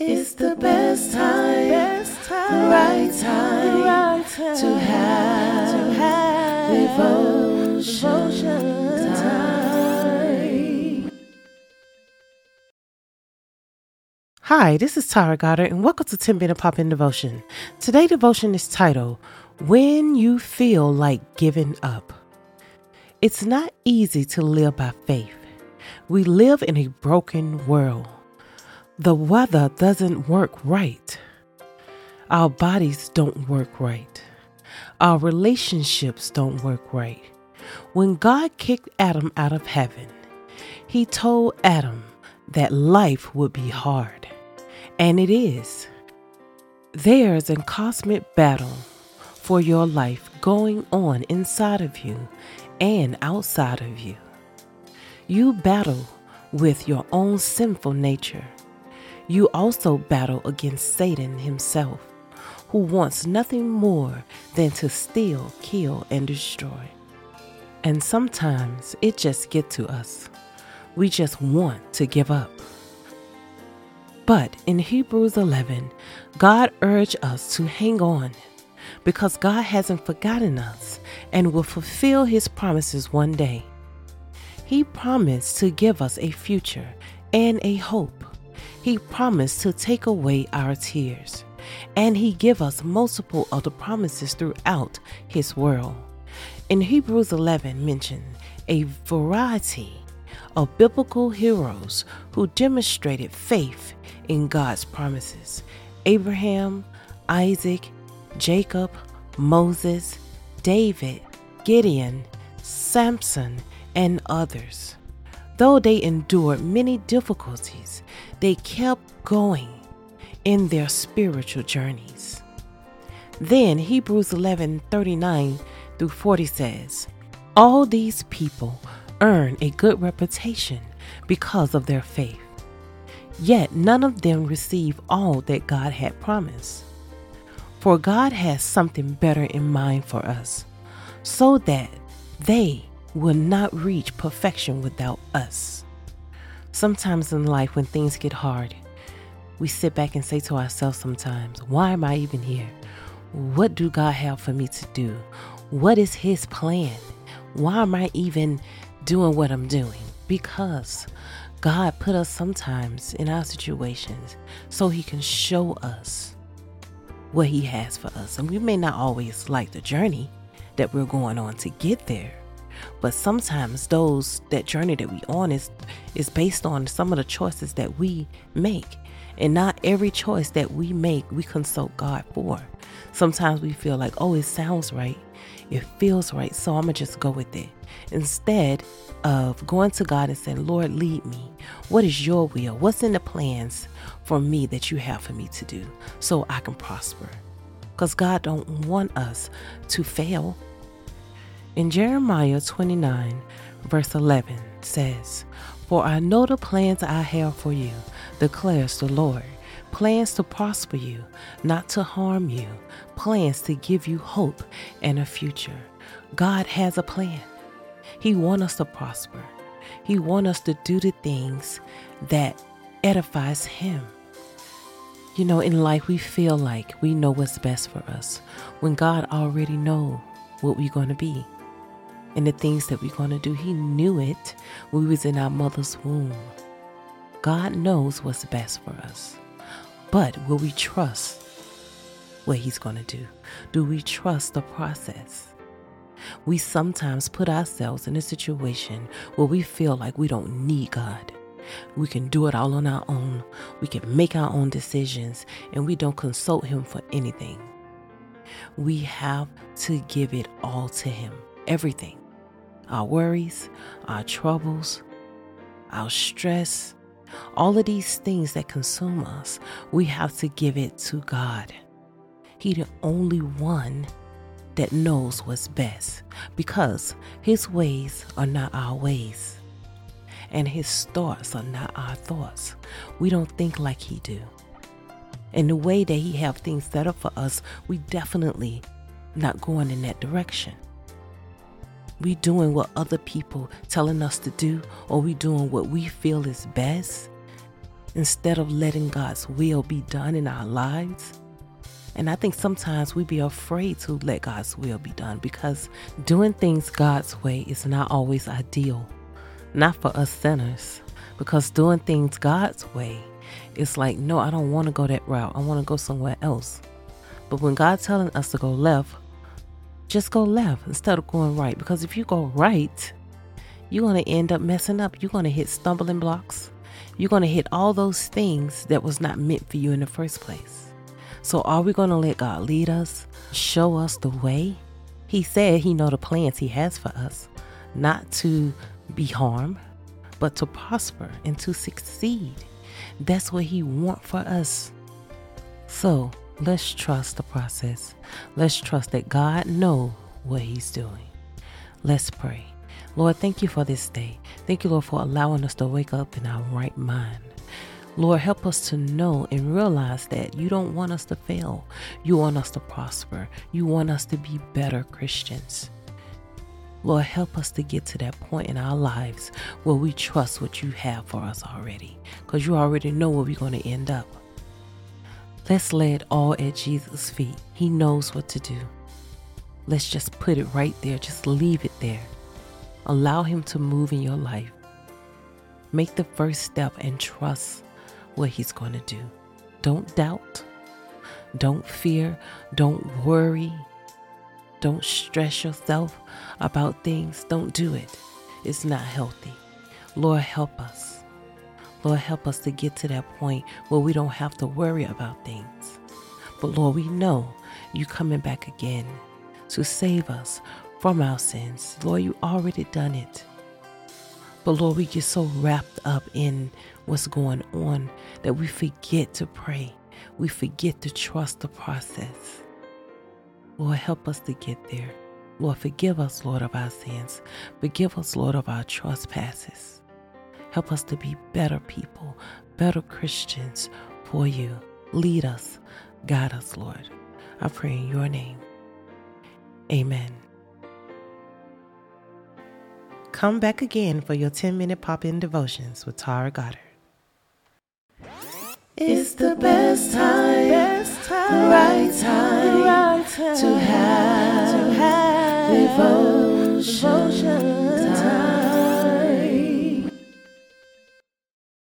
It's the best time, best time, the right time, right time to have, to have devotion, devotion time. Hi, this is Tara Goddard, and welcome to 10 Minute Pop In Devotion. Today, devotion is titled When You Feel Like Giving Up. It's not easy to live by faith. We live in a broken world. The weather doesn't work right. Our bodies don't work right. Our relationships don't work right. When God kicked Adam out of heaven, he told Adam that life would be hard. And it is. There's a cosmic battle for your life going on inside of you and outside of you. You battle with your own sinful nature you also battle against Satan himself, who wants nothing more than to steal, kill, and destroy. And sometimes it just gets to us. We just want to give up. But in Hebrews 11, God urged us to hang on because God hasn't forgotten us and will fulfill his promises one day. He promised to give us a future and a hope. He promised to take away our tears, and He give us multiple other promises throughout His world. In Hebrews 11 mention a variety of biblical heroes who demonstrated faith in God's promises. Abraham, Isaac, Jacob, Moses, David, Gideon, Samson, and others. Though they endured many difficulties, they kept going in their spiritual journeys. Then Hebrews 11 39 through 40 says, All these people earn a good reputation because of their faith. Yet none of them receive all that God had promised. For God has something better in mind for us, so that they will not reach perfection without us. Sometimes in life, when things get hard, we sit back and say to ourselves sometimes, Why am I even here? What do God have for me to do? What is His plan? Why am I even doing what I'm doing? Because God put us sometimes in our situations so He can show us what He has for us. And we may not always like the journey that we're going on to get there, but sometimes those that journey that we on is is based on some of the choices that we make. And not every choice that we make we consult God for. Sometimes we feel like, oh, it sounds right. It feels right. So I'm going to just go with it. Instead of going to God and saying, Lord, lead me. What is your will? What's in the plans for me that you have for me to do so I can prosper? Because God don't want us to fail. In Jeremiah 29, verse 11 says, For I know the plans I have for you, declares the Lord plans to prosper you, not to harm you, plans to give you hope and a future. God has a plan. He wants us to prosper. He wants us to do the things that edifies him. You know, in life we feel like we know what's best for us when God already know what we're going to be and the things that we're going to do. He knew it when we was in our mother's womb. God knows what's best for us. But will we trust what he's going to do? Do we trust the process? We sometimes put ourselves in a situation where we feel like we don't need God. We can do it all on our own. We can make our own decisions and we don't consult him for anything. We have to give it all to him. Everything our worries, our troubles, our stress, all of these things that consume us, we have to give it to God. He the only one that knows what's best because his ways are not our ways and his thoughts are not our thoughts. We don't think like he do. And the way that he have things set up for us, we definitely not going in that direction we doing what other people telling us to do or we doing what we feel is best instead of letting God's will be done in our lives. And I think sometimes we be afraid to let God's will be done because doing things God's way is not always ideal. Not for us sinners, because doing things God's way is like, no, I don't want to go that route. I want to go somewhere else. But when God's telling us to go left, just go left instead of going right. Because if you go right, you're going to end up messing up. You're going to hit stumbling blocks. You're going to hit all those things that was not meant for you in the first place. So are we going to let God lead us, show us the way? He said he know the plans he has for us, not to be harmed, but to prosper and to succeed. That's what he want for us. So let's trust the process. Let's trust that God know what he's doing. Let's pray. Lord, thank you for this day. Thank you, Lord, for allowing us to wake up in our right mind. Lord, help us to know and realize that you don't want us to fail. You want us to prosper. You want us to be better Christians. Lord, help us to get to that point in our lives where we trust what you have for us already, because you already know where we're going to end up. Let's lay it all at Jesus' feet. He knows what to do. Let's just put it right there, just leave it there. Allow Him to move in your life. Make the first step and trust what He's going to do. Don't doubt. Don't fear. Don't worry. Don't stress yourself about things. Don't do it. It's not healthy. Lord, help us. Lord, help us to get to that point where we don't have to worry about things. But Lord, we know you coming back again to save us from our sins. Lord, you already done it. But Lord, we get so wrapped up in what's going on that we forget to pray. We forget to trust the process. Lord, help us to get there. Lord, forgive us, Lord, of our sins. Forgive us, Lord, of our trespasses. Help us to be better people, better Christians for you. Lead us, guide us, Lord. I pray in your name. Amen. Come back again for your 10 minute pop in devotions with Tara Goddard. It's the best time, best time, right time, right time to have, to have devotion.